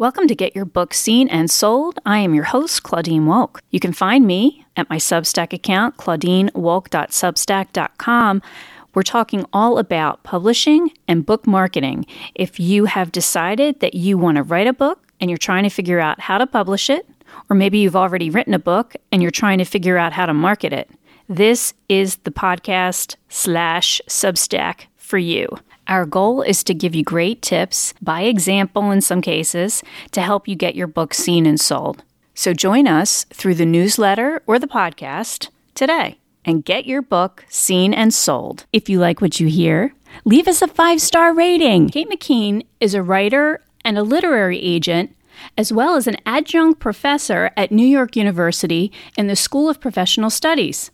Welcome to Get Your Book Seen and Sold. I am your host, Claudine Wolk. You can find me at my Substack account, claudinewolk.substack.com. We're talking all about publishing and book marketing. If you have decided that you want to write a book and you're trying to figure out how to publish it, or maybe you've already written a book and you're trying to figure out how to market it, this is the podcast slash Substack for you. Our goal is to give you great tips, by example in some cases, to help you get your book seen and sold. So join us through the newsletter or the podcast today and get your book seen and sold. If you like what you hear, leave us a five star rating. Kate McKean is a writer and a literary agent, as well as an adjunct professor at New York University in the School of Professional Studies.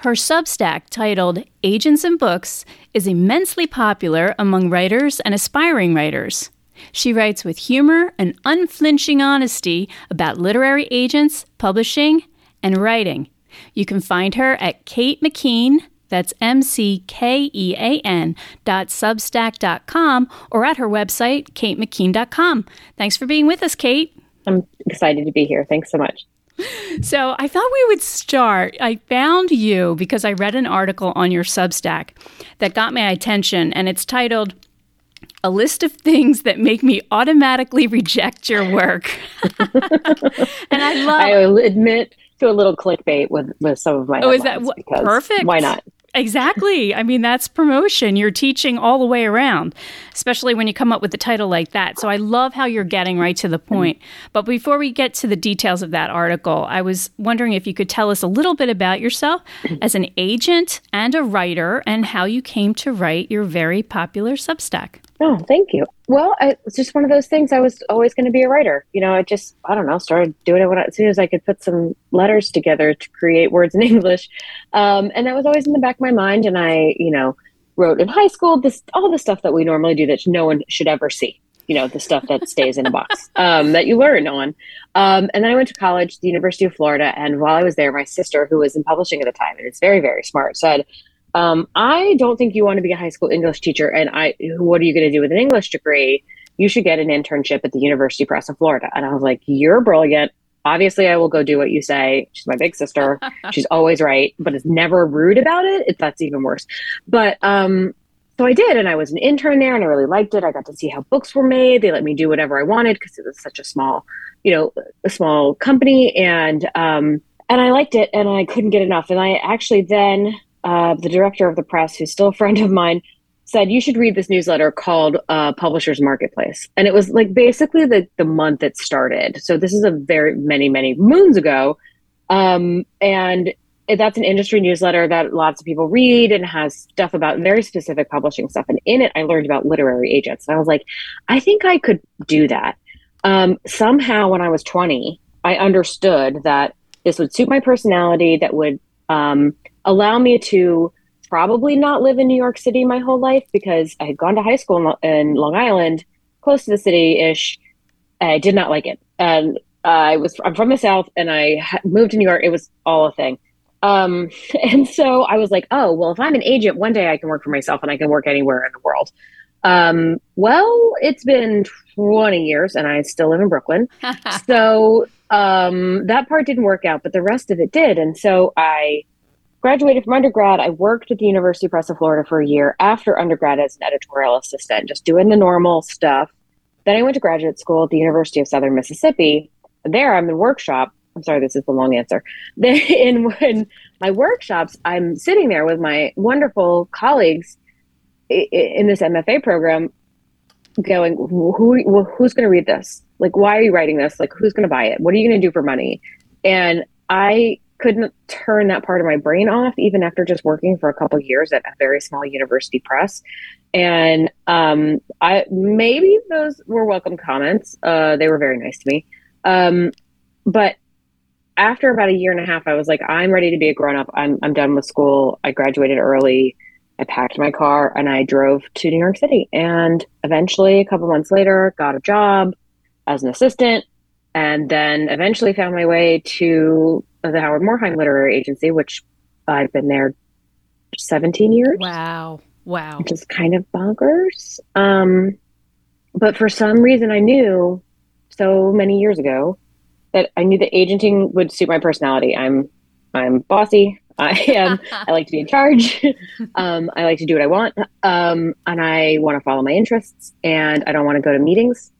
Her Substack, titled Agents and Books, is immensely popular among writers and aspiring writers. She writes with humor and unflinching honesty about literary agents, publishing, and writing. You can find her at Kate McKean, that's M C K E A N dot substack dot com, or at her website, katemckean.com. Thanks for being with us, Kate. I'm excited to be here. Thanks so much. So I thought we would start. I found you because I read an article on your Substack that got my attention, and it's titled a list of things that make me automatically reject your work. and I love. I admit to a little clickbait with with some of my. Oh, is that perfect? Why not? Exactly. I mean, that's promotion. You're teaching all the way around, especially when you come up with a title like that. So I love how you're getting right to the mm-hmm. point. But before we get to the details of that article, I was wondering if you could tell us a little bit about yourself mm-hmm. as an agent and a writer and how you came to write your very popular Substack. Oh, thank you. Well, I, it's just one of those things. I was always going to be a writer. You know, I just, I don't know, started doing it when I, as soon as I could put some letters together to create words in English. Um, and that was always in the back of my mind. And I, you know, wrote in high school this, all the stuff that we normally do that no one should ever see. You know, the stuff that stays in a box um, that you learn on. Um, and then I went to college, the University of Florida. And while I was there, my sister, who was in publishing at the time, and is very, very smart, said, um, I don't think you want to be a high school English teacher. And I, what are you going to do with an English degree? You should get an internship at the University Press of Florida. And I was like, you're brilliant. Obviously, I will go do what you say. She's my big sister. She's always right, but is never rude about it. it that's even worse. But um, so I did, and I was an intern there, and I really liked it. I got to see how books were made. They let me do whatever I wanted because it was such a small, you know, a small company, and um, and I liked it, and I couldn't get enough. And I actually then uh, the director of the press, who's still a friend of mine, said you should read this newsletter called uh, Publishers Marketplace, and it was like basically the the month it started. So this is a very many many moons ago, um, and that's an industry newsletter that lots of people read and has stuff about very specific publishing stuff. And in it, I learned about literary agents. And I was like, I think I could do that. Um, somehow, when I was 20, I understood that this would suit my personality, that would um, allow me to probably not live in New York City my whole life because I had gone to high school in, Long Island, close to the city ish. I did not like it. And I was I'm from the South and I moved to New York. It was all a thing. Um, and so I was like, oh, well, if I'm an agent, one day I can work for myself and I can work anywhere in the world. Um, well, it's been 20 years and I still live in Brooklyn. so um, that part didn't work out, but the rest of it did. And so I graduated from undergrad. I worked at the University Press of Florida for a year after undergrad as an editorial assistant, just doing the normal stuff. Then I went to graduate school at the University of Southern Mississippi. There, I'm in workshop. I'm sorry, this is the long answer. Then, in, my workshops, I'm sitting there with my wonderful colleagues in this MFA program, going, "Who, who's going to read this? Like, why are you writing this? Like, who's going to buy it? What are you going to do for money?" And I couldn't turn that part of my brain off even after just working for a couple years at a very small university press. And um, i maybe those were welcome comments. Uh, they were very nice to me. Um, but after about a year and a half i was like i'm ready to be a grown-up. I'm, I'm done with school. I graduated early. I packed my car and i drove to new york city. And eventually a couple months later got a job as an assistant and then eventually found my way to the Howard Morhaim Literary Agency, which I've been there 17 years. Wow. Wow. Which is kind of bonkers. Um, but for some reason, I knew so many years ago that I knew that agenting would suit my personality. I'm I'm bossy. I am. I like to be in charge. um, I like to do what I want, um, and I want to follow my interests. And I don't want to go to meetings.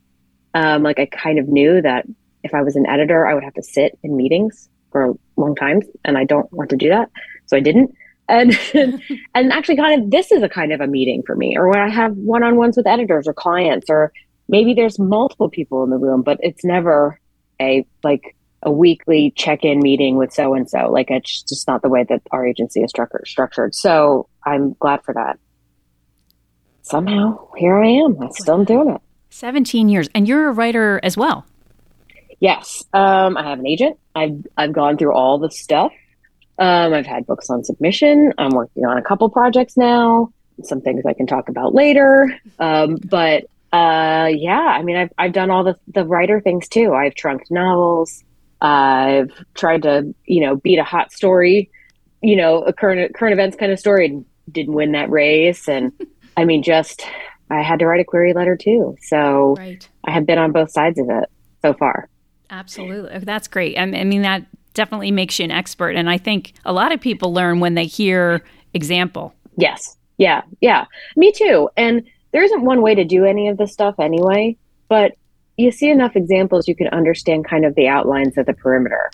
Um, like I kind of knew that if I was an editor, I would have to sit in meetings for a long time, and I don't want to do that, so I didn't. And and actually, kind of this is a kind of a meeting for me, or when I have one on ones with editors or clients, or maybe there's multiple people in the room, but it's never a like a weekly check-in meeting with so and so. Like it's just not the way that our agency is structured. So I'm glad for that. Somehow here I am. I'm still doing it. 17 years, and you're a writer as well. Yes, um, I have an agent. I've I've gone through all the stuff. Um, I've had books on submission. I'm working on a couple projects now. Some things I can talk about later. Um, but uh, yeah, I mean, I've I've done all the the writer things too. I've trunked novels. I've tried to, you know, beat a hot story, you know, a current current events kind of story, and didn't win that race. And I mean, just I had to write a query letter too. So right. I have been on both sides of it so far. Absolutely, that's great. I mean, that definitely makes you an expert, and I think a lot of people learn when they hear example. Yes. Yeah. Yeah. Me too. And there isn't one way to do any of this stuff anyway. But you see enough examples, you can understand kind of the outlines of the perimeter.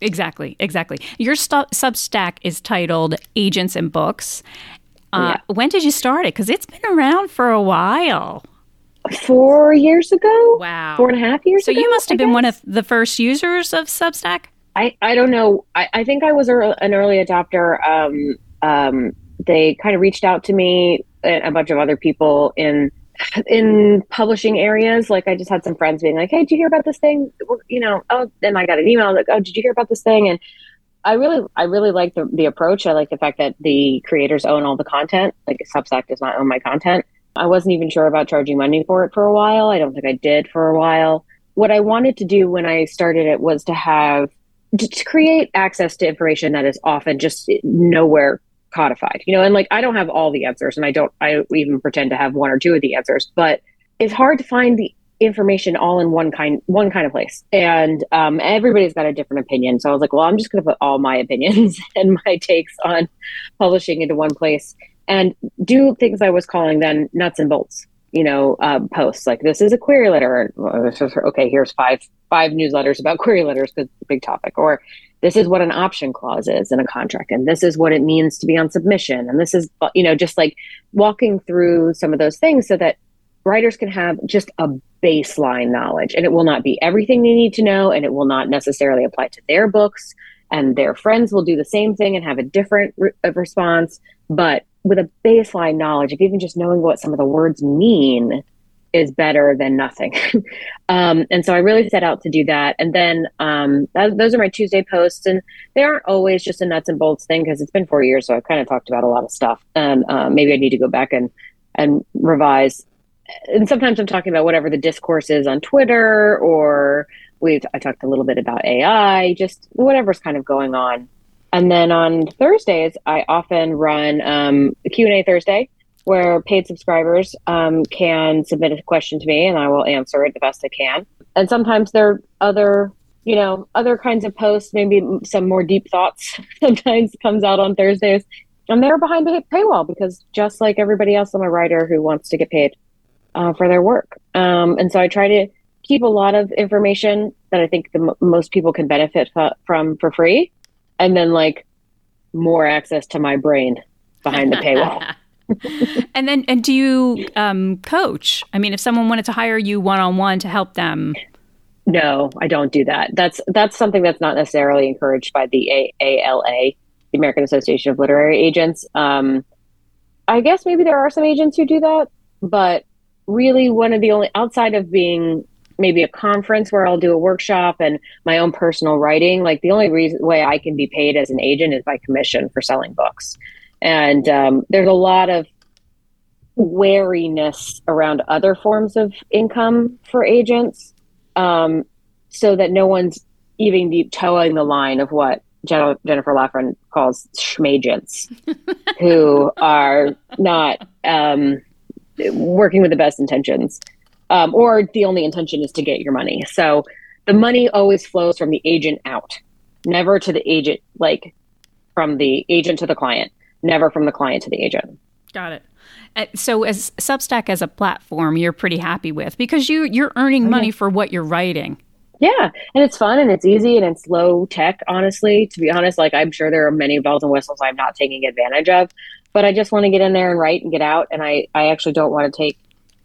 Exactly, exactly. Your st- Substack is titled Agents and Books. Uh, yeah. When did you start it? Because it's been around for a while. Four years ago. Wow. Four and a half years ago? so ago, you must have I been guess. one of the first users of Substack? I, I don't know. I, I think I was an early adopter. Um, um, they kind of reached out to me and a bunch of other people in in publishing areas. Like I just had some friends being like, "Hey, did you hear about this thing?" You know, oh, then I got an email like, "Oh, did you hear about this thing?" And I really, I really like the, the approach. I like the fact that the creators own all the content. Like Substack does not own my content. I wasn't even sure about charging money for it for a while. I don't think I did for a while. What I wanted to do when I started it was to have to create access to information that is often just nowhere codified, you know, and like I don't have all the answers and I don't I even pretend to have one or two of the answers, but it's hard to find the information all in one kind one kind of place and um, everybody's got a different opinion so i was like well i'm just going to put all my opinions and my takes on publishing into one place and do things i was calling then nuts and bolts you know uh, posts. Like this is a query letter okay here's five five newsletters about query letters because it's a big topic. Or this is what an option clause is in a contract and this is what it means to be on submission and this is you know just like walking through some of those things so that writers can have just a baseline knowledge and it will not be everything they need to know and it will not necessarily apply to their books and their friends will do the same thing and have a different re- response but with a baseline knowledge of even just knowing what some of the words mean is better than nothing. um, and so I really set out to do that. And then um, that, those are my Tuesday posts. And they aren't always just a nuts and bolts thing because it's been four years. So I've kind of talked about a lot of stuff. And uh, maybe I need to go back and, and revise. And sometimes I'm talking about whatever the discourse is on Twitter or we've, I talked a little bit about AI, just whatever's kind of going on. And then on Thursdays, I often run um, a Q&A Thursday where paid subscribers um, can submit a question to me and I will answer it the best I can. And sometimes there are other, you know, other kinds of posts, maybe some more deep thoughts sometimes comes out on Thursdays. And they're behind the paywall because just like everybody else, I'm a writer who wants to get paid uh, for their work. Um, and so I try to keep a lot of information that I think the m- most people can benefit f- from for free. And then like more access to my brain behind the paywall. and then, and do you um, coach? I mean, if someone wanted to hire you one on one to help them. No, I don't do that. That's that's something that's not necessarily encouraged by the AALA, the American Association of Literary Agents. Um, I guess maybe there are some agents who do that, but really, one of the only outside of being maybe a conference where I'll do a workshop and my own personal writing. Like the only reason way I can be paid as an agent is by commission for selling books. And um, there's a lot of wariness around other forms of income for agents um, so that no one's even towing the line of what Jennifer Laughran calls schmagents, who are not um, working with the best intentions. Um, or the only intention is to get your money. So the money always flows from the agent out, never to the agent, like from the agent to the client, never from the client to the agent. Got it. So as Substack as a platform, you're pretty happy with because you you're earning money for what you're writing. Yeah, and it's fun and it's easy and it's low tech. Honestly, to be honest, like I'm sure there are many bells and whistles I'm not taking advantage of, but I just want to get in there and write and get out. And I I actually don't want to take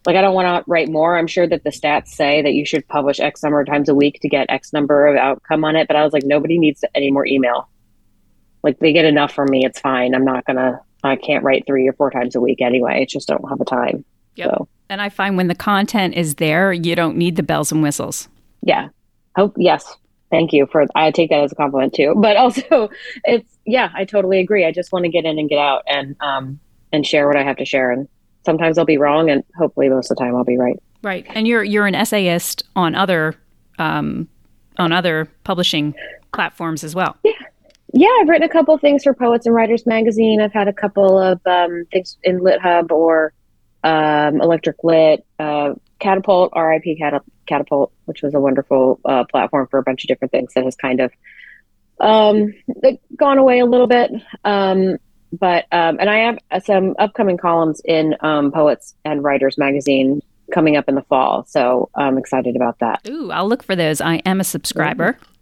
like I don't want to write more. I'm sure that the stats say that you should publish X number of times a week to get X number of outcome on it. But I was like, nobody needs any more email. Like they get enough from me. It's fine. I'm not gonna I can't write three or four times a week anyway. I just don't have the time. Yep. So. And I find when the content is there, you don't need the bells and whistles. Yeah. Hope yes. Thank you for I take that as a compliment too. But also it's yeah, I totally agree. I just want to get in and get out and um and share what I have to share and sometimes I'll be wrong and hopefully most of the time I'll be right. Right. And you're you're an essayist on other um on other publishing platforms as well. Yeah. Yeah, I've written a couple of things for Poets and Writers magazine. I've had a couple of um, things in LitHub or um, Electric Lit, uh, Catapult, RIP Catapult, which was a wonderful uh, platform for a bunch of different things that has kind of um, gone away a little bit. Um, but um, and I have some upcoming columns in um, Poets and Writers magazine coming up in the fall, so I'm excited about that. Ooh, I'll look for those. I am a subscriber. Mm-hmm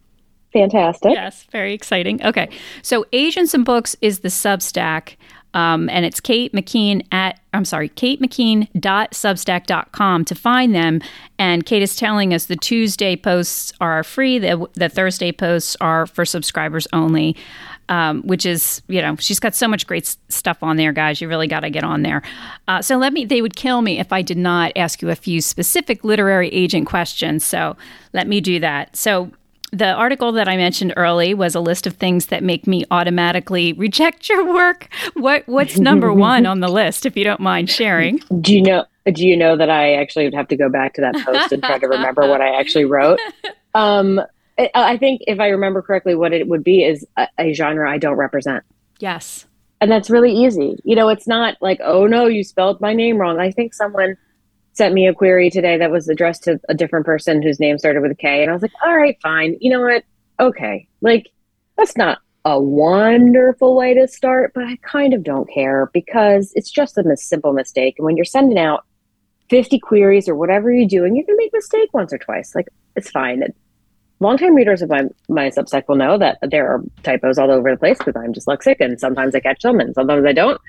fantastic. Yes, very exciting. Okay. So Agents and Books is the Substack. Um, and it's Kate McKean at, I'm sorry, kate katemckean.substack.com to find them. And Kate is telling us the Tuesday posts are free, the, the Thursday posts are for subscribers only, um, which is, you know, she's got so much great stuff on there, guys. You really got to get on there. Uh, so let me, they would kill me if I did not ask you a few specific literary agent questions. So let me do that. So the article that I mentioned early was a list of things that make me automatically reject your work. What what's number one on the list, if you don't mind sharing? Do you know? Do you know that I actually would have to go back to that post and try to remember what I actually wrote? Um, I think if I remember correctly, what it would be is a, a genre I don't represent. Yes, and that's really easy. You know, it's not like, oh no, you spelled my name wrong. I think someone sent me a query today that was addressed to a different person whose name started with a K. And I was like, all right, fine. You know what? Okay. Like, that's not a wonderful way to start, but I kind of don't care because it's just a simple mistake. And when you're sending out 50 queries or whatever you're doing, you're going to make a mistake once or twice. Like, it's fine. Longtime readers of my, my Substack will know that there are typos all over the place because I'm dyslexic and sometimes I catch them and sometimes I don't.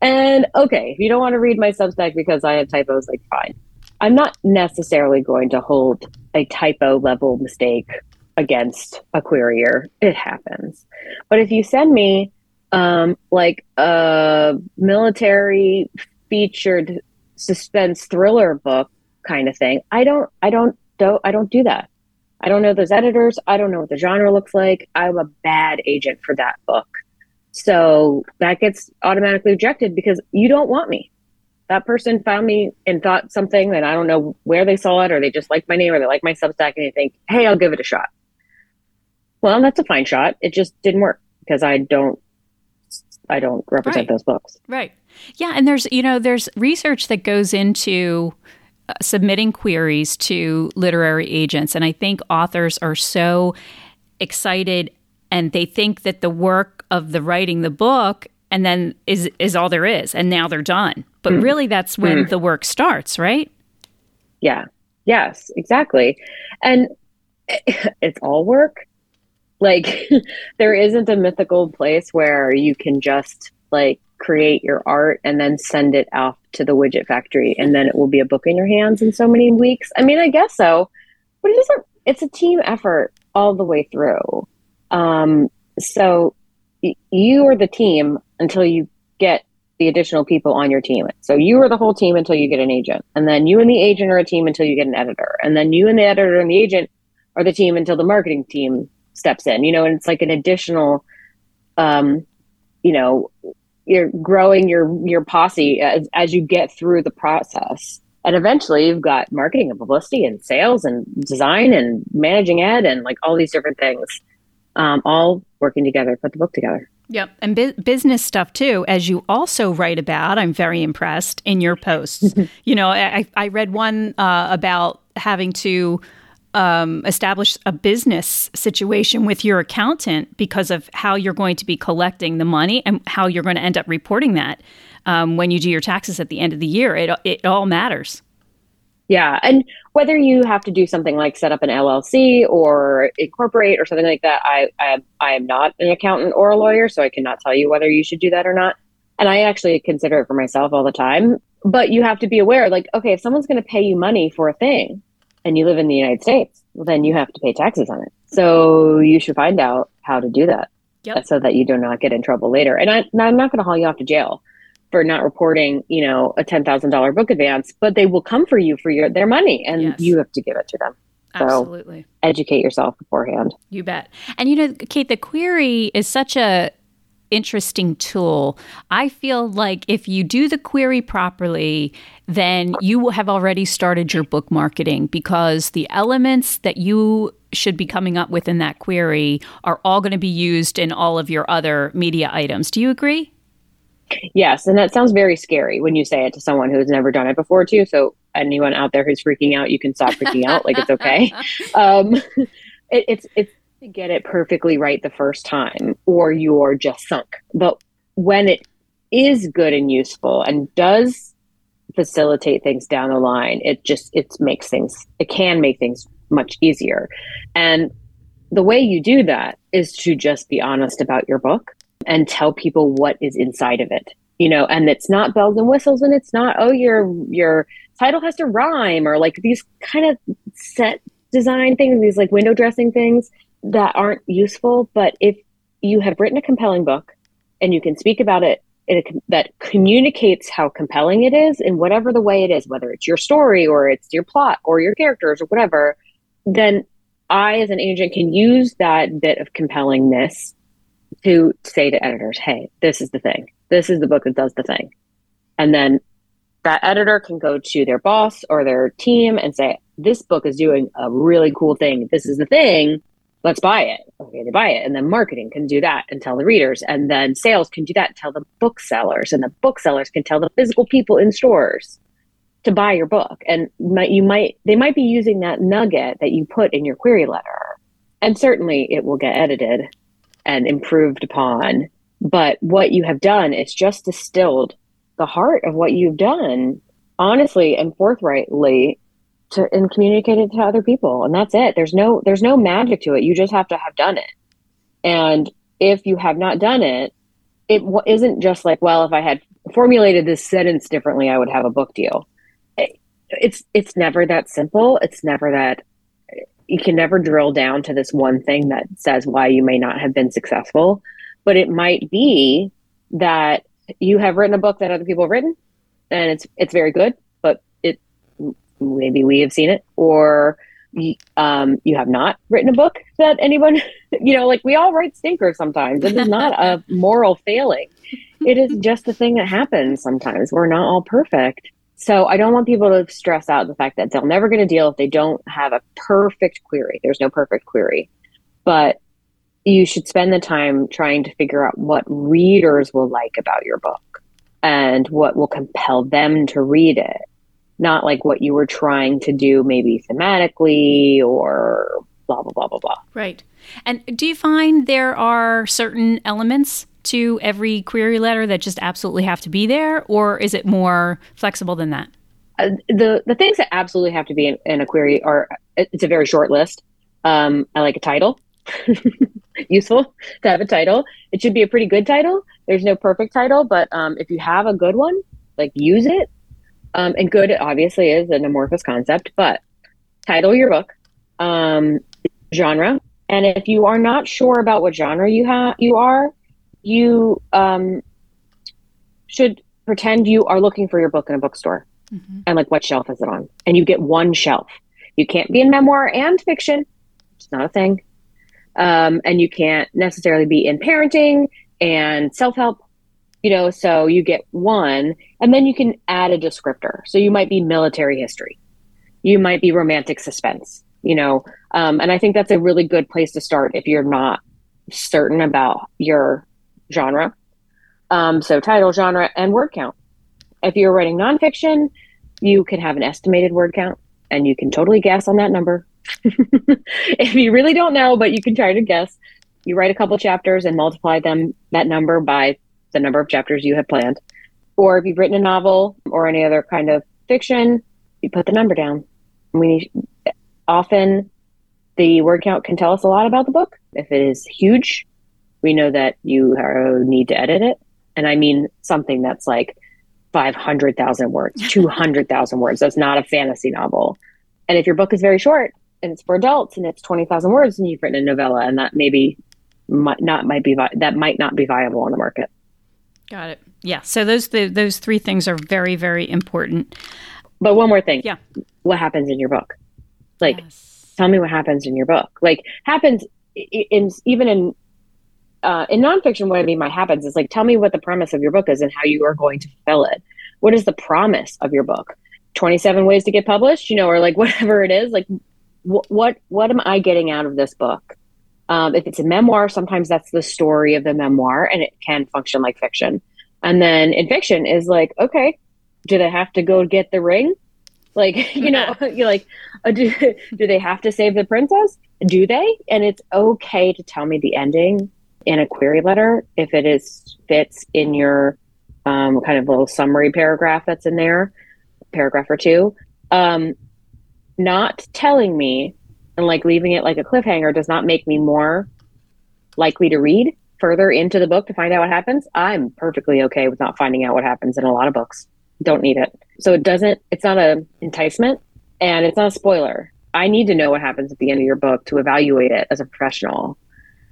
And okay, if you don't want to read my Substack because I have typos, like fine. I'm not necessarily going to hold a typo level mistake against a querier. It happens. But if you send me um, like a military featured suspense thriller book kind of thing, I don't, I don't, do, I don't do that. I don't know those editors. I don't know what the genre looks like. I'm a bad agent for that book. So that gets automatically rejected because you don't want me. That person found me and thought something that I don't know where they saw it, or they just like my name, or they like my Substack, and they think, "Hey, I'll give it a shot." Well, that's a fine shot. It just didn't work because I don't, I don't represent right. those books. Right. Yeah, and there's you know there's research that goes into uh, submitting queries to literary agents, and I think authors are so excited and they think that the work of the writing the book and then is is all there is and now they're done. But mm. really that's when mm. the work starts right? Yeah. Yes exactly. And it's all work. Like there isn't a mythical place where you can just like create your art and then send it off to the widget factory and then it will be a book in your hands in so many weeks. I mean i guess so but it isn't it's a team effort all the way through. Um, so you are the team until you get the additional people on your team. So you are the whole team until you get an agent. And then you and the agent are a team until you get an editor. And then you and the editor and the agent are the team until the marketing team steps in, you know, and it's like an additional, um, you know, you're growing your, your posse as, as you get through the process. And eventually you've got marketing and publicity and sales and design and managing ed and like all these different things um, all working together, put the book together. Yep. And bu- business stuff too, as you also write about. I'm very impressed in your posts. you know, I, I read one uh, about having to um, establish a business situation with your accountant because of how you're going to be collecting the money and how you're going to end up reporting that um, when you do your taxes at the end of the year. It, it all matters. Yeah. And whether you have to do something like set up an LLC or incorporate or something like that, I, I, I am not an accountant or a lawyer, so I cannot tell you whether you should do that or not. And I actually consider it for myself all the time. But you have to be aware like, okay, if someone's going to pay you money for a thing and you live in the United States, well, then you have to pay taxes on it. So you should find out how to do that yep. so that you do not get in trouble later. And I, I'm not going to haul you off to jail for not reporting, you know, a ten thousand dollar book advance, but they will come for you for your their money, and yes. you have to give it to them. So Absolutely, educate yourself beforehand. You bet. And you know, Kate, the query is such a interesting tool. I feel like if you do the query properly, then you will have already started your book marketing because the elements that you should be coming up with in that query are all going to be used in all of your other media items. Do you agree? Yes, and that sounds very scary when you say it to someone who's never done it before, too. So anyone out there who's freaking out, you can stop freaking out. Like it's okay. Um, it, it's it's to get it perfectly right the first time, or you're just sunk. But when it is good and useful and does facilitate things down the line, it just it makes things it can make things much easier. And the way you do that is to just be honest about your book and tell people what is inside of it you know and it's not bells and whistles and it's not oh your your title has to rhyme or like these kind of set design things these like window dressing things that aren't useful. But if you have written a compelling book and you can speak about it a, that communicates how compelling it is in whatever the way it is whether it's your story or it's your plot or your characters or whatever then i as an agent can use that bit of compellingness to say to editors, hey, this is the thing. This is the book that does the thing. And then that editor can go to their boss or their team and say, this book is doing a really cool thing. This is the thing. Let's buy it. Okay, they buy it. And then marketing can do that and tell the readers. And then sales can do that and tell the booksellers. And the booksellers can tell the physical people in stores to buy your book. And you might, they might be using that nugget that you put in your query letter. And certainly it will get edited and improved upon. But what you have done is just distilled the heart of what you've done honestly and forthrightly to and communicate it to other people. And that's it. There's no there's no magic to it. You just have to have done it. And if you have not done it it isn't just like well if i had formulated this sentence differently i would have a book deal. It, it's it's never that simple. It's never that you can never drill down to this one thing that says why you may not have been successful, but it might be that you have written a book that other people have written and it's it's very good, but it maybe we have seen it or um, you have not written a book that anyone, you know, like we all write stinkers sometimes. It is not a moral failing. It is just the thing that happens sometimes. We're not all perfect. So I don't want people to stress out the fact that they'll never get a deal if they don't have a perfect query. There's no perfect query. But you should spend the time trying to figure out what readers will like about your book and what will compel them to read it. Not like what you were trying to do maybe thematically or blah blah blah blah blah. Right. And do you find there are certain elements to every query letter that just absolutely have to be there, or is it more flexible than that? Uh, the the things that absolutely have to be in, in, a query are it's a very short list. Um, I like a title. Useful to have a title. It should be a pretty good title. There's no perfect title, but um, if you have a good one, like use it. Um, and good obviously is an amorphous concept, but title your book, um, genre, and if you are not sure about what genre you have, you are, you um, should pretend you are looking for your book in a bookstore mm-hmm. and like what shelf is it on? And you get one shelf. You can't be in memoir and fiction. It's not a thing. Um, and you can't necessarily be in parenting and self-help you know so you get one. And then you can add a descriptor. So you might be military history. You might be romantic suspense you know um, and i think that's a really good place to start if you're not certain about your genre. Um, so title, genre, and word count. If you're writing nonfiction, you can have an estimated word count and you can totally guess on that number. if you really don't know, but you can try to guess, you write a couple chapters and multiply them that number by the number of chapters you have planned. Or if you've written a novel or any other kind of fiction, you put the number down. We often the word count can tell us a lot about the book. If it is huge, we know that you need to edit it. And I mean something that's like 500,000 words, 200,000 words. That's not a fantasy novel. And if your book is very short and it's for adults and it's 20,000 words and you've written a novella and that maybe might not might be vi- that might not be viable on the market. Got it. Yeah. So those the, those three things are very very important. But one more thing. Yeah. What happens in your book? Like Yes. tell me what happens in your book. Like happens in, even in uh, in nonfiction, what I mean by happens is like tell me what the premise of your book is and how you are going to fulfill it. What is the promise of your book? Twenty seven ways to get published, you know, or like whatever it is. Like wh- what what am I getting out of this book? Um, if it's a memoir, sometimes that's the story of the memoir, and it can function like fiction. And then in fiction is like, okay, do they have to go get the ring? Like, you know, you're like, uh, do, do they have to save the princess? Do they? And it's okay to tell me the ending in a query letter if it is fits in your um, kind of little summary paragraph that's in there, paragraph or two. Um, not telling me and like leaving it like a cliffhanger does not make me more likely to read further into the book to find out what happens. I'm perfectly okay with not finding out what happens in a lot of books. Don't need it. So it doesn't, it's not a enticement and it's not a spoiler. I need to know what happens at the end of your book to evaluate it as a professional.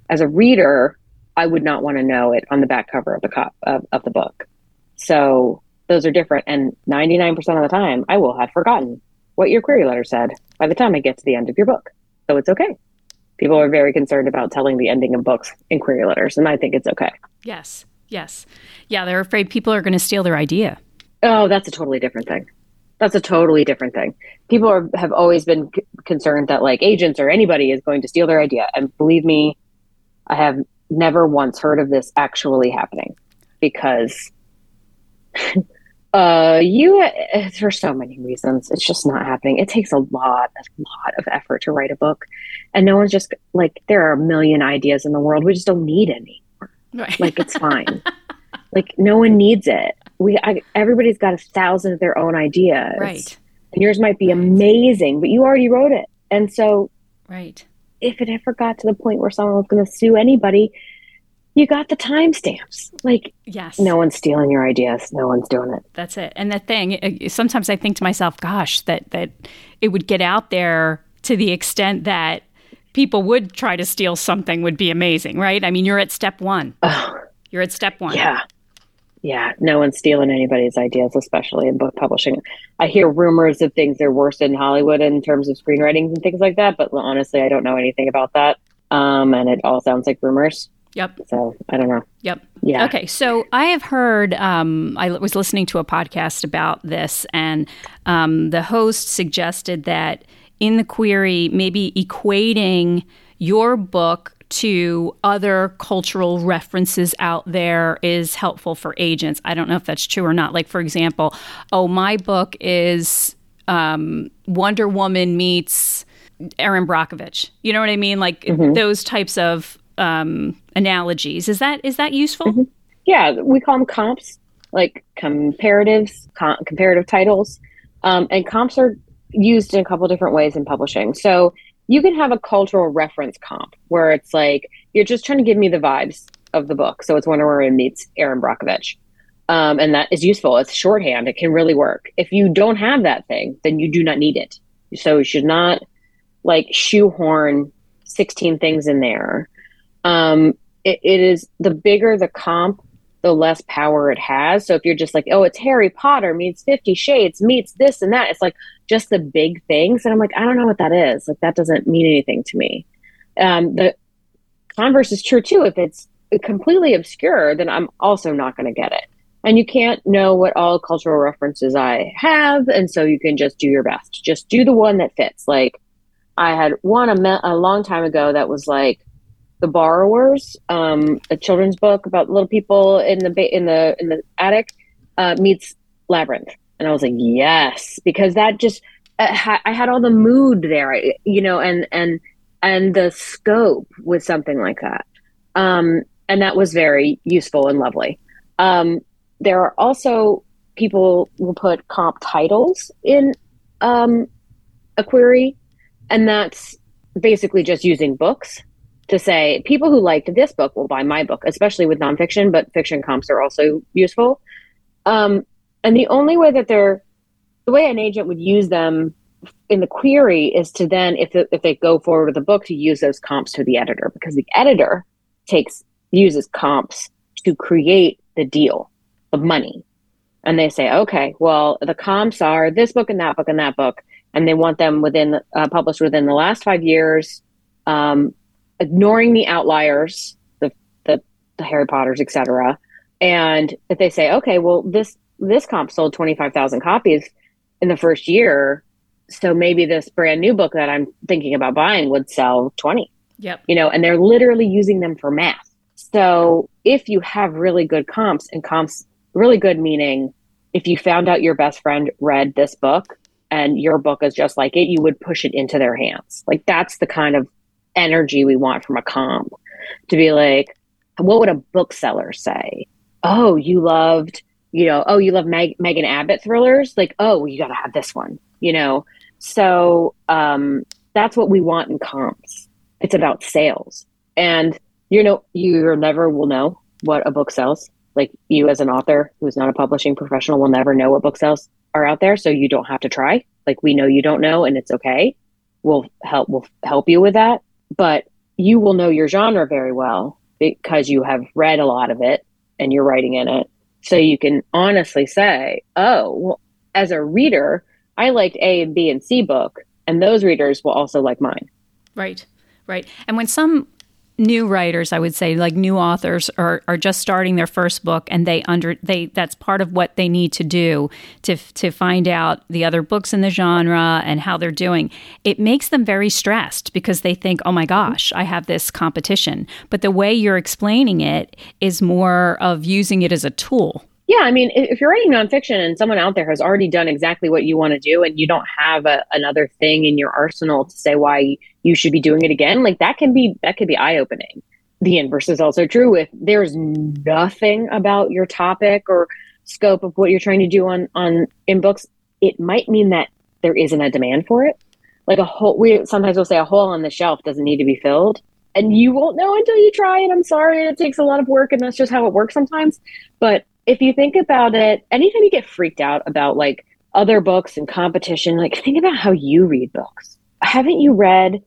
As a reader, I would not want to know it on the back cover of the of, of the book. So those are different. And 99% of the time, I will have forgotten what your query letter said by the time I get to the end of your book. So it's okay. People are very concerned about telling the ending of books in query letters, and I think it's okay. Yes. Yes. Yeah, they're afraid people are going to steal their idea. Oh, that's a totally different thing. That's a totally different thing. People are, have always been c- concerned that like agents or anybody is going to steal their idea. And believe me, I have never once heard of this actually happening because uh you for so many reasons it's just not happening it takes a lot a lot of effort to write a book and no one's just like there are a million ideas in the world we just don't need any Right. like it's fine like no one needs it we I, everybody's got a thousand of their own ideas right. and yours might be amazing but you already wrote it and so Right. if it ever got to the point where someone was going to sue anybody you got the timestamps like Yes. no one's stealing your ideas no one's doing it That's it. And the thing, uh, sometimes I think to myself, gosh, that that it would get out there to the extent that people would try to steal something would be amazing, right? I mean, you're at step one. oh You're at step one. yeah yeah no one's stealing anybody's ideas especially in book publishing. I hear rumors of things that are worse in hollywood in terms of screenwriting and things like that but honestly i don't know anything about that. Um, and it all sounds like rumors. Yep. so i don't know. Yep. yeah. Okay, so I have heard, um, I was listening to a podcast about this, and um, the host suggested that in the query, maybe equating your book to other cultural references out there is helpful for agents. I don't know if that's true or not. Like, for example, oh, my book is um, Wonder Woman meets Erin Brockovich. You know what I mean? Like those types of um, analogies. Is that is that useful? yeah we call them comps like comparatives com- comparative titles um, and comps are used in a couple different ways in publishing so you can have a cultural reference comp where it's like you're just trying to give me the vibes of the book. So it's wonder woman meets erin brockovich. Um, and that is useful. It's shorthand. It can really work. If you don't have that thing then you do not need it. So you should not like shoehorn 16 things in there. Um, it, it is the bigger the comp the less power it has. So if you're just like, oh, it's Harry Potter meets Fifty Shades meets this and that, it's like just the big things. And I'm like, I don't know what that is. Like that doesn't mean anything to me. Um, the converse is true too. If it's completely obscure, then I'm also not going to get it. And you can't know what all cultural references I have, and so you can just do your best. Just do the one that fits. Like I had one a, me- a long time ago that was like The Borrowers, um, a children's book about little people in the ba- in the in the attic, uh, meets Labyrinth, and I was like, yes, because that just uh, I had all the mood there, you know, and and and the scope with something like that, um, and that was very useful and lovely. Um, there are also people will put comp titles in um, a query, and that's basically just using books to say people who liked this book will buy my book, especially with nonfiction, but fiction comps are also useful. Um, and the only way that they're the way an agent would use them in the query is to then, if the, if they go forward with the book, to use those comps to the editor because the editor takes uses comps to create the deal of money. And they say, okay, well, the comps are this book and that book and that book, and they want them within uh, published within the last five years, um, ignoring the outliers, the the, the Harry Potters, etc. And if they say, okay, well, this this comp sold twenty five thousand copies in the first year, so maybe this brand new book that I'm thinking about buying would sell twenty. Yep. You know, and they're literally using them for math. So if you have really good comps and comps really good meaning if you found out your best friend read this book and your book is just like it, you would push it into their hands. Like that's the kind of energy we want from a comp to be like, what would a bookseller say? Oh, you loved, you know, oh, you love Meg- Megan Abbott thrillers? Like, oh, you got to have this one, you know? So um, that's what we want in comps. It's about sales. And, you know, you never will know what a book sells like you as an author who's not a publishing professional will never know what book sales are out there so you don't have to try like we know you don't know and it's okay we'll help we'll help you with that but you will know your genre very well because you have read a lot of it and you're writing in it. So you can honestly say oh well as a reader i liked a and b and c book and those readers will also like mine. Right right. And when some new writers, I would say, like new authors, are, are just starting their first book, and they under they that's part of what they need to do to to find out the other books in the genre and how they're doing. It makes them very stressed because they think, "Oh my gosh, I have this competition." But the way you're explaining it is more of using it as a tool. Yeah, I mean, if you're writing nonfiction and someone out there has already done exactly what you want to do, and you don't have a, another thing in your arsenal to say why you should be doing it again, like that can be that could be eye opening. The inverse is also true. If there's nothing about your topic or scope of what you're trying to do on on in books, it might mean that there isn't a demand for it. Like a hole, we sometimes we'll say a hole on the shelf doesn't need to be filled, and you won't know until you try. And I'm sorry, it takes a lot of work, and that's just how it works sometimes. But if you think about it, anytime you get freaked out about like other books and competition, like think about how you read books. Haven't you read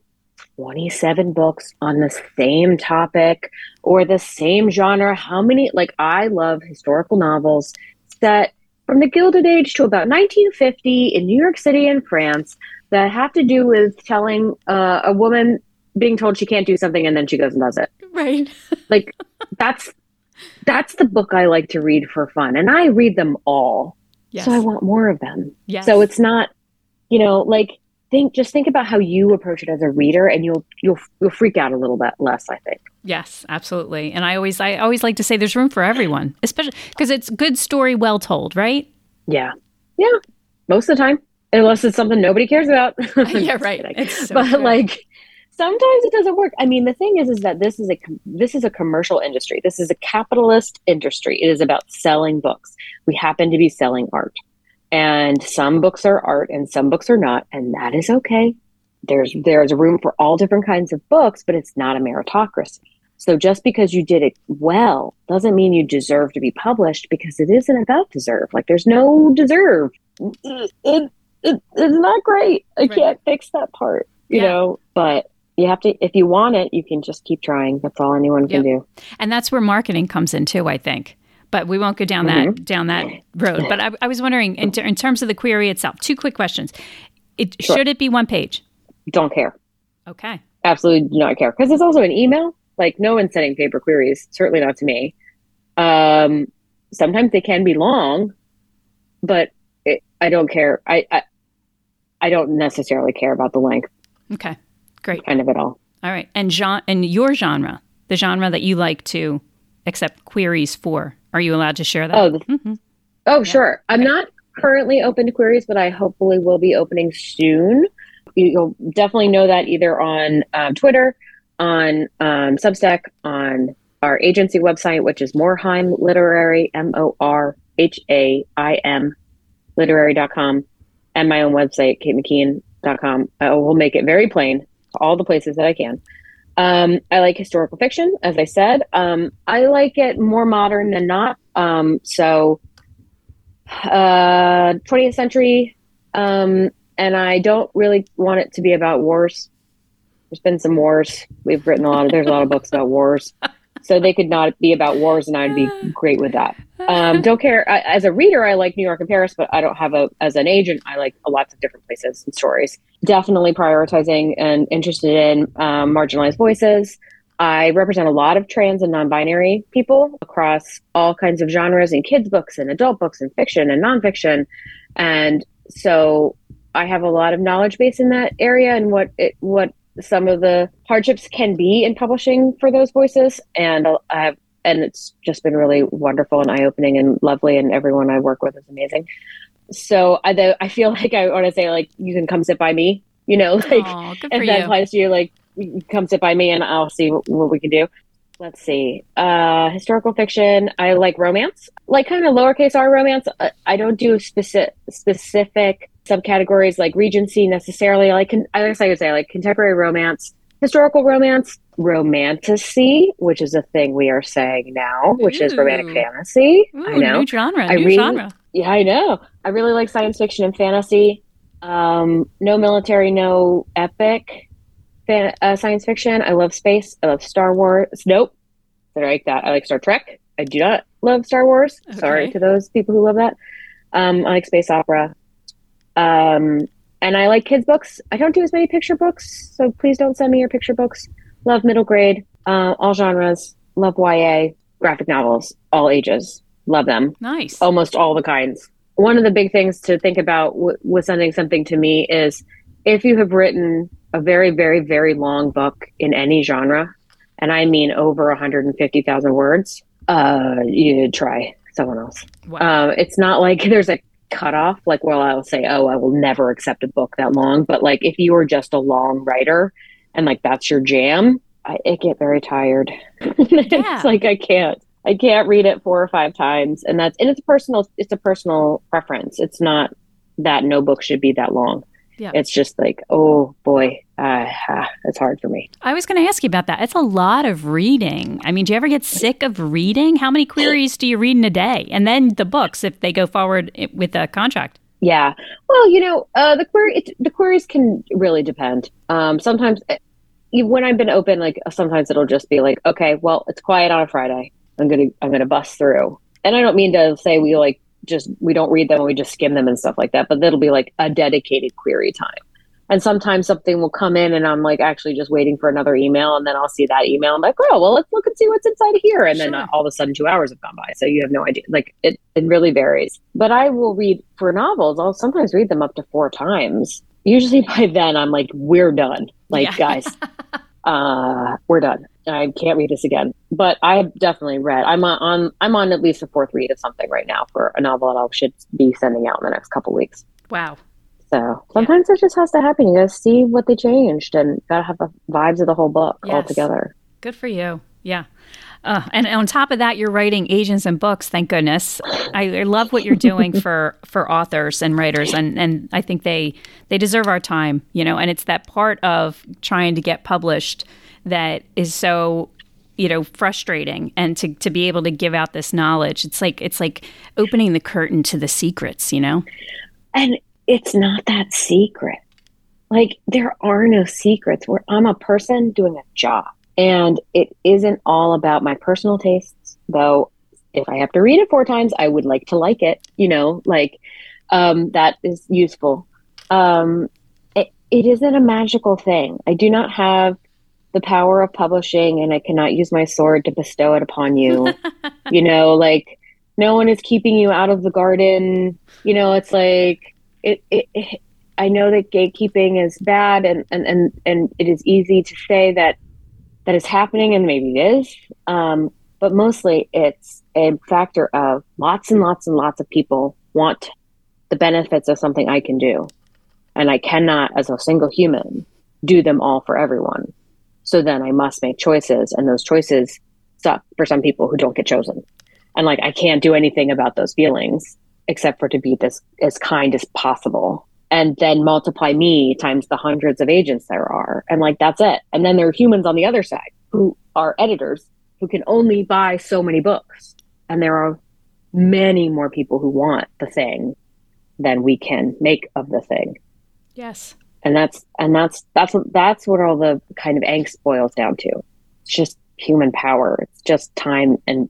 27 books on the same topic or the same genre? How many? Like, I love historical novels set from the Gilded Age to about 1950 in New York City and France that have to do with telling uh, a woman being told she can't do something and then she goes and does it. Right. like, that's that's the book I like to read for fun. And I read them all. Yes. So I want more of them. Yes. So it's not, you know, like think just think about how you approach it as a reader and you'll you'll you'll freak out a little bit less, I think. Yes, absolutely. And I always I always like to say there's room for everyone, especially because it's good story well told, right? Yeah. Yeah. Most of the time. Unless it's something nobody cares about. yeah, right. So but good. like sometimes it doesn't work. I mean the thing is is that this is a this is a commercial industry. This is a capitalist industry. It is about selling books. We happen to be selling art. And some books are art and some books are not and that is okay. There's there's room for all different kinds of books but it's not a meritocracy. So just because you did it well doesn't mean you deserve to be published because it isn't about deserve. Like there's no deserve. It, it, it it's not great. I right. can't fix that part you yeah. know? But you have to if you want it you can just keep trying. That's all anyone can yep. do. And that's where marketing comes in too i think. But we won't go down mm-hmm. that down that road. But i, I was wondering in, in, terms of the query itself two quick questions. It sure. should it be one page? Don't care. Okay. Absolutely do not care. Because it's also an email. Like no one's sending paper queries certainly not to me. Um sometimes they can be long but it, i don't care. I, I i don't necessarily care about the length. Okay Great. Kind of it all. All right. And genre and your genre. the genre that you like to accept queries for. Are you allowed to share that? Oh, mm-hmm. oh, yeah. sure. I'm okay. not currently open to queries, but I hopefully will be opening soon. You'll definitely know that either on um, Twitter, on um, Substack, on our agency website, which is Morhaim Literary, M O R H A I M, literary.com, and my own website, katemckean.com. I will make it very plain, all the places that I can. Um, I like historical fiction, as I said. Um, I like it more modern than not. Um, so, uh, 20th century, um, and I don't really want it to be about wars. There's been some wars. We've written a lot of. There's a lot of books about wars so they could not be about wars, and I'd be great with that. Um, don't care. I, as a reader, I like New York and Paris, but I don't have a. As an agent, I like lots of different places and stories. Definitely prioritizing and interested in um, marginalized voices. I represent a lot of trans and non-binary people across all kinds of genres in kids books and adult books and fiction and nonfiction, and so I have a lot of knowledge base in that area and what it what some of the hardships can be in publishing for those voices. And I have, and it's just been really wonderful and eye opening and lovely. And everyone I work with is amazing. So I, I feel like I want to say like, you can come sit by me, you know, like Aww, if that applies to you, like come sit by me and I'll see what, what we can do. Let's see. Uh, historical fiction. I like romance, like kind of lowercase r romance. I, I don't do specific specific subcategories like Regency necessarily. Like, I guess I would say like contemporary romance, historical romance, romantasy, which is a thing we are saying now, which Ooh. is romantic fantasy. Ooh, I know. New genre. I new genre. Yeah, I know. I really like science fiction and fantasy. Um, no military, no epic fan, uh, science fiction. I love space. I love Star Wars. Nope. I like that. I like Star Trek. I do not love Star Wars. Okay. Sorry to those people who love that. Um, I like space opera. Um, and I like kids' books. I don't do as many picture books, so please don't send me your picture books. Love middle grade, uh, all genres. Love YA, graphic novels, all ages. Love them. Nice. Almost all the kinds. One of the big things to think about w- with sending something to me is if you have written a very, very, very long book in any genre, and I mean over 150,000 words, uh, you try someone else. Wow. Uh, it's not like there's a cutoff. Like, well, I'll say, oh, I will never accept a book that long. But like, if you are just a long writer and like that's your jam, I, I get very tired. Yeah. it's like I can't. I can't read it four or five times, and that's and it's personal. It's a personal preference. It's not that no book should be that long. Yeah. It's just like, oh boy, uh, it's hard for me. I was going to ask you about that. It's a lot of reading. I mean, do you ever get sick of reading? How many queries do you read in a day? And then the books, if they go forward with a contract. Yeah. Well, you know, uh, the query, it, the queries can really depend. Um, sometimes eh, when I've been open, like sometimes it'll just be like, okay, well, it's quiet on a Friday. I'm gonna, I'm gonna bust through. And I don't mean to say we like just we don't read them and we just skim them and stuff like that but that'll be like a dedicated query time. And sometimes something will come in and i'm like actually just waiting for another email and then i'll see that email i'm like oh well let's look and see what's inside here. And sure. then all of a sudden two hours have gone by so you have no idea. Like it, it really varies. But i will read for novels i'll sometimes read them up to four times. Usually by then i'm like we're done. Like yeah. guys uh we're done I can't read this again. But I definitely read. I'm on, I'm on at least a fourth read of something right now for a novel that I should be sending out in the next couple weeks. Wow. So sometimes yeah. it just has to happen. You gotta see what they changed and gotta have the vibes of the whole book yes. all together. Good for you. Yeah. Uh, and on top of that, you're writing agents and books. Thank goodness. I, I love what you're doing for for authors and writers, and and I think they they deserve our time. You know, and it's that part of trying to get published that is so you know frustrating and to, to be able to give out this knowledge it's like it's like opening the curtain to the secrets you know and it's not that secret like there are no secrets where i'm a person doing a job and it isn't all about my personal tastes though if i have to read it four times i would like to like it you know like um, that is useful um, it, it isn't a magical thing i do not have the power of publishing and I cannot use my sword to bestow it upon you. you know, like no one is keeping you out of the garden. You know, it's like it, it, it I know that gatekeeping is bad and, and, and, and it is easy to say that that is happening, and maybe it is. Um, but mostly it's a factor of lots and lots and lots of people want the benefits of something I can do. And I cannot, as a single human, do them all for everyone. So then I must make choices, and those choices suck for some people who don't get chosen. And like, I can't do anything about those feelings except for to be this as kind as possible and then multiply me times the hundreds of agents there are. And like, that's it. And then there are humans on the other side who are editors who can only buy so many books. And there are many more people who want the thing than we can make of the thing. Yes. And that's, and that's, that's what, that's what all the kind of angst boils down to. It's just human power. It's just time and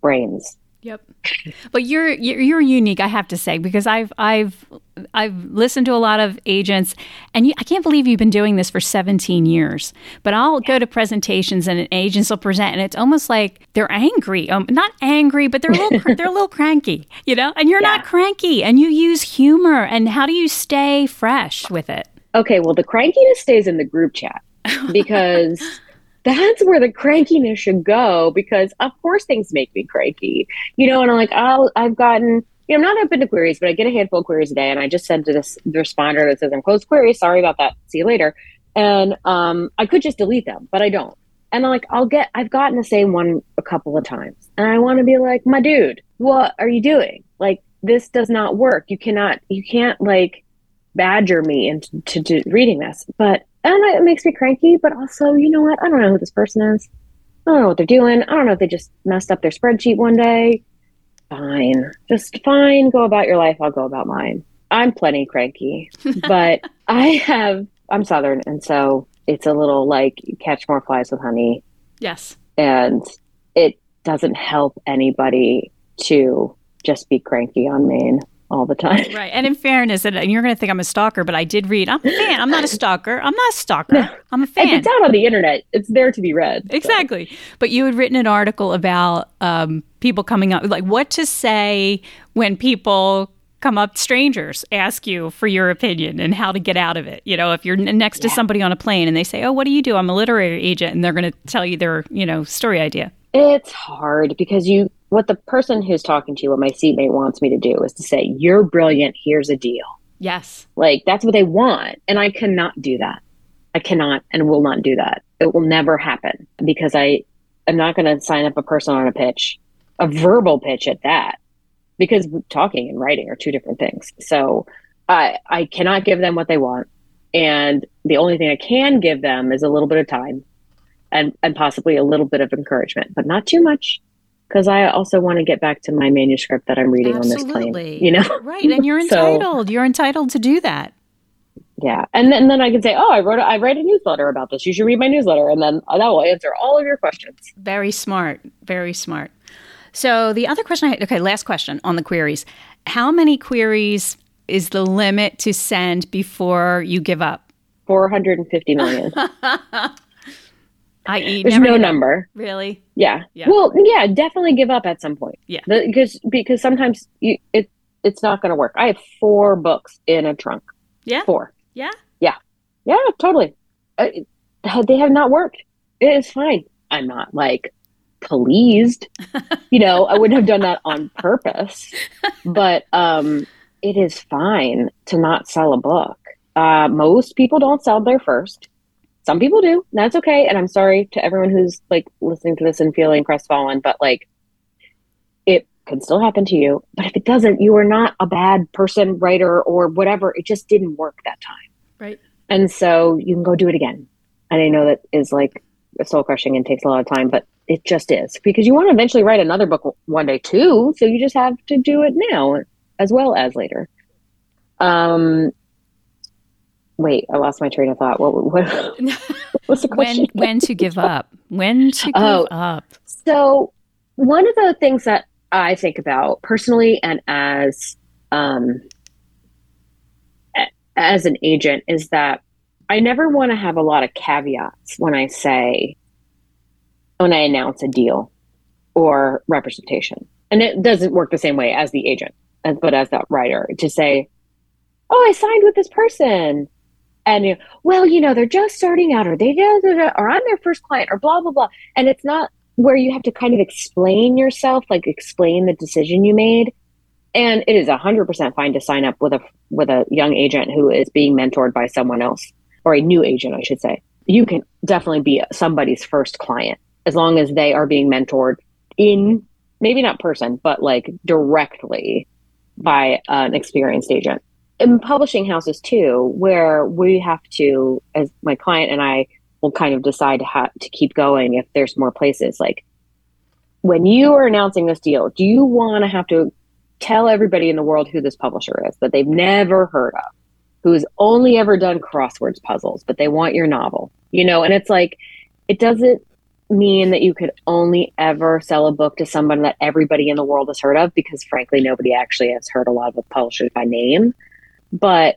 brains. Yep. But you're, you're you're unique, I have to say, because I've I've I've listened to a lot of agents, and you, I can't believe you've been doing this for 17 years. But I'll go to presentations, and agents will present, and it's almost like they're angry. Um, not angry, but they're a little they're a little cranky, you know. And you're yeah. not cranky, and you use humor. And how do you stay fresh with it? Okay, well, the crankiness stays in the group chat because that's where the crankiness should go because of course things make me cranky you know and i'm like oh i've gotten you know, I'm not open to queries, but I get a handful of queries a day, and I just sent to this the responder that says I'm closed queries. Sorry about that. See you later. And um, I could just delete them, but I don't. And I'm like, I'll get. I've gotten the same one a couple of times, and I want to be like, my dude, what are you doing? Like, this does not work. You cannot. You can't like badger me into to, to reading this. But and it makes me cranky, but also, you know what? I don't know who this person is. I don't know what they're doing. I don't know if they just messed up their spreadsheet one day. Fine. Just fine. Go about your life. I'll go about mine. I'm plenty cranky, but I have, I'm Southern. And so it's a little like catch more flies with honey. Yes. And it doesn't help anybody to just be cranky on main all the time. Right. And in fairness, and you're going to think I'm a stalker, but I did read. I'm a fan. I'm not a stalker. I'm not a stalker. No. I'm a fan. If it's out on the internet, it's there to be read. So. Exactly. But you had written an article about um, people coming up, like what to say when people come up strangers ask you for your opinion and how to get out of it you know if you're next yeah. to somebody on a plane and they say oh what do you do i'm a literary agent and they're going to tell you their you know story idea it's hard because you what the person who's talking to you, what my seatmate wants me to do is to say, You're brilliant, here's a deal. Yes. Like that's what they want. And I cannot do that. I cannot and will not do that. It will never happen because I am not going to sign up a person on a pitch, a verbal pitch at that, because talking and writing are two different things. So I I cannot give them what they want. And the only thing I can give them is a little bit of time and, and possibly a little bit of encouragement, but not too much because I also want to get back to my manuscript that I'm reading Absolutely. on this plane. You know, right? And you're entitled. so, you're entitled to do that. Yeah, and then, and then I can say, oh, I wrote a, I write a newsletter about this. You should read my newsletter, and then that will answer all of your questions. Very smart. Very smart. So the other question I had, okay, last question on the queries. How many queries is the limit to send before you give up? 450 million. I.e., there's no number. Really? Yeah. yeah. Well, yeah, definitely give up at some point. Yeah. because because sometimes you, it it's not going to work. I have four books in a trunk. Yeah. Four. Yeah. Yeah. Yeah. Totally. Uh, they have not worked. It is fine. I'm not like pleased. you know, I wouldn't have done that on purpose, but um, it is fine to not sell a book. Uh, most people don't sell their first some people do. That's okay. And I'm sorry to everyone who's like listening to this and feeling crestfallen, but like it could still happen to you. But if it doesn't, you are not a bad person, writer, or whatever. It just didn't work that time. Right. And so you can go do it again. And I know that is like soul crushing and takes a lot of time, but it just is because you want to eventually write another book one day too. So you just have to do it now as well as later. Um, wait, I lost my train of thought. What, what, what's the question? when, when to give up? When to give oh, up? So, one of the things that I think about personally and as um, as an agent is that I never want to have a lot of caveats when I say when I announce a deal or representation. And it doesn't work the same way as the agent, but as that writer to say, "Oh, I signed with this person." And well, you know, they're just starting out, or they or I'm their first client, or blah blah blah. And it's not where you have to kind of explain yourself, like explain the decision you made. And it is hundred percent fine to sign up with a with a young agent who is being mentored by someone else, or a new agent, I should say. You can definitely be somebody's first client as long as they are being mentored in maybe not person, but like directly by an experienced agent. In publishing houses too, where we have to, as my client and I will kind of decide how to keep going if there's more places. Like when you are announcing this deal, do you want to have to tell everybody in the world who this publisher is that they've never heard of, who's only ever done crosswords puzzles, but they want your novel, you know? And it's like, it doesn't mean that you could only ever sell a book to someone that everybody in the world has heard of because frankly nobody actually has heard a lot of publishers by name but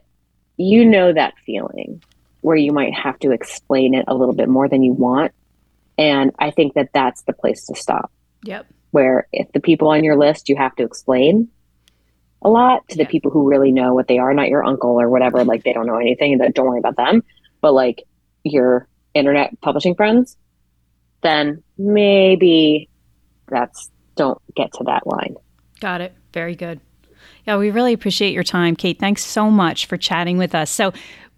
you know that feeling where you might have to explain it a little bit more than you want and i think that that's the place to stop yep where if the people on your list you have to explain a lot to the people who really know what they are not your uncle or whatever like they don't know anything that don't worry about them but like your internet publishing friends then maybe that's don't get to that line. Got it. Very good. Yeah, we really appreciate your time, Kate. Thanks so much for chatting with us. So,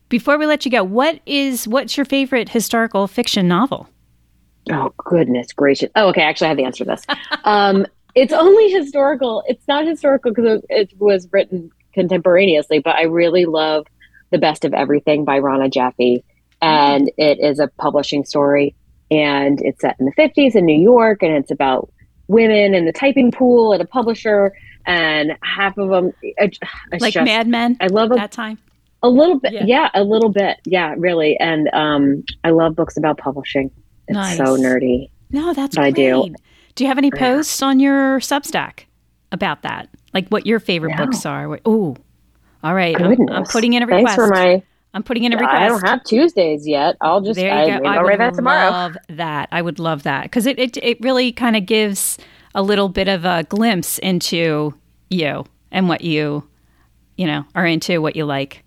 before we let you go, what is what's your favorite historical fiction novel? Oh goodness gracious! Oh, okay. Actually, I have the answer to this. um, it's only historical. It's not historical because it was written contemporaneously, but I really love the best of everything by Rona Jaffe, and mm-hmm. it is a publishing story and it's set in the 50s in New York, and it's about women in the typing pool at a publisher, and half of them like just, Mad Men. I love that time. A little bit, yeah. yeah. a little bit, yeah, really. And um, I love books about publishing. It's nice. so nerdy. No, that's I do. Do you have any posts on your Substack about that? Like what your favorite no. books are? Oh, all right. I'm, I'm, putting in a request. Thanks for my I'm putting in a request. I don't have Tuesdays yet. I'll just there you I, go. I would that tomorrow. I love that. I would love that because it, it it really kind of gives a little bit of a glimpse into you and what you you know are into, what you like.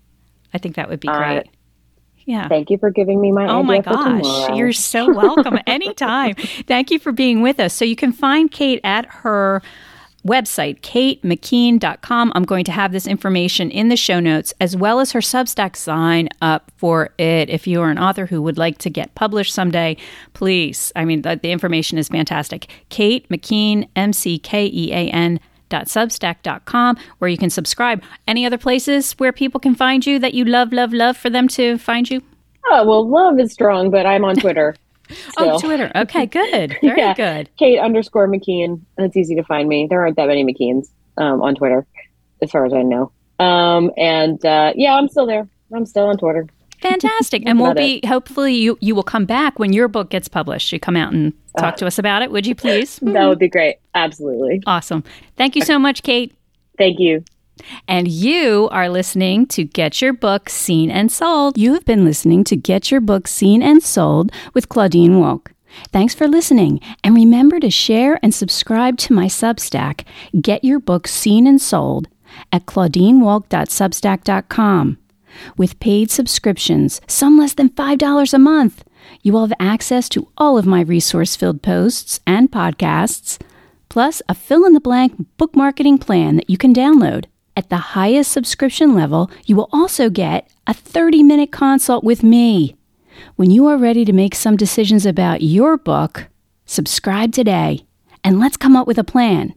I think that would be great. Uh, yeah. Thank you for giving me my. Oh my gosh, you're so welcome. Anytime. Thank you for being with us. So you can find Kate at her website, katemckean.com. I'm going to have this information in the show notes as well as her Substack sign up for it. If you are an author who would like to get published someday, please. I mean, the, the information is fantastic. Kate McKean, M C K E A N. Substack.com, where you can subscribe. Any other places where people can find you that you love, love, love for them to find you? Oh, well, love is strong, but I'm on Twitter. Oh, Twitter. Okay, good. Very yeah. good. Kate underscore McKean. It's easy to find me. There aren't that many McKeans um, on Twitter, as far as I know. Um, and uh, yeah, I'm still there. I'm still on Twitter. Fantastic. and we'll be it. hopefully you you will come back when your book gets published. You come out and talk uh, to us about it, would you please? That would be great. Absolutely. Awesome. Thank you so much, Kate. Thank you. And you are listening to Get Your Book Seen and Sold. You have been listening to Get Your Book Seen and Sold with Claudine Wolk. Thanks for listening, and remember to share and subscribe to my Substack, Get Your Book Seen and Sold, at claudinewolk.substack.com. With paid subscriptions, some less than $5 a month, you will have access to all of my resource filled posts and podcasts, plus a fill in the blank book marketing plan that you can download. At the highest subscription level, you will also get a 30 minute consult with me. When you are ready to make some decisions about your book, subscribe today and let's come up with a plan.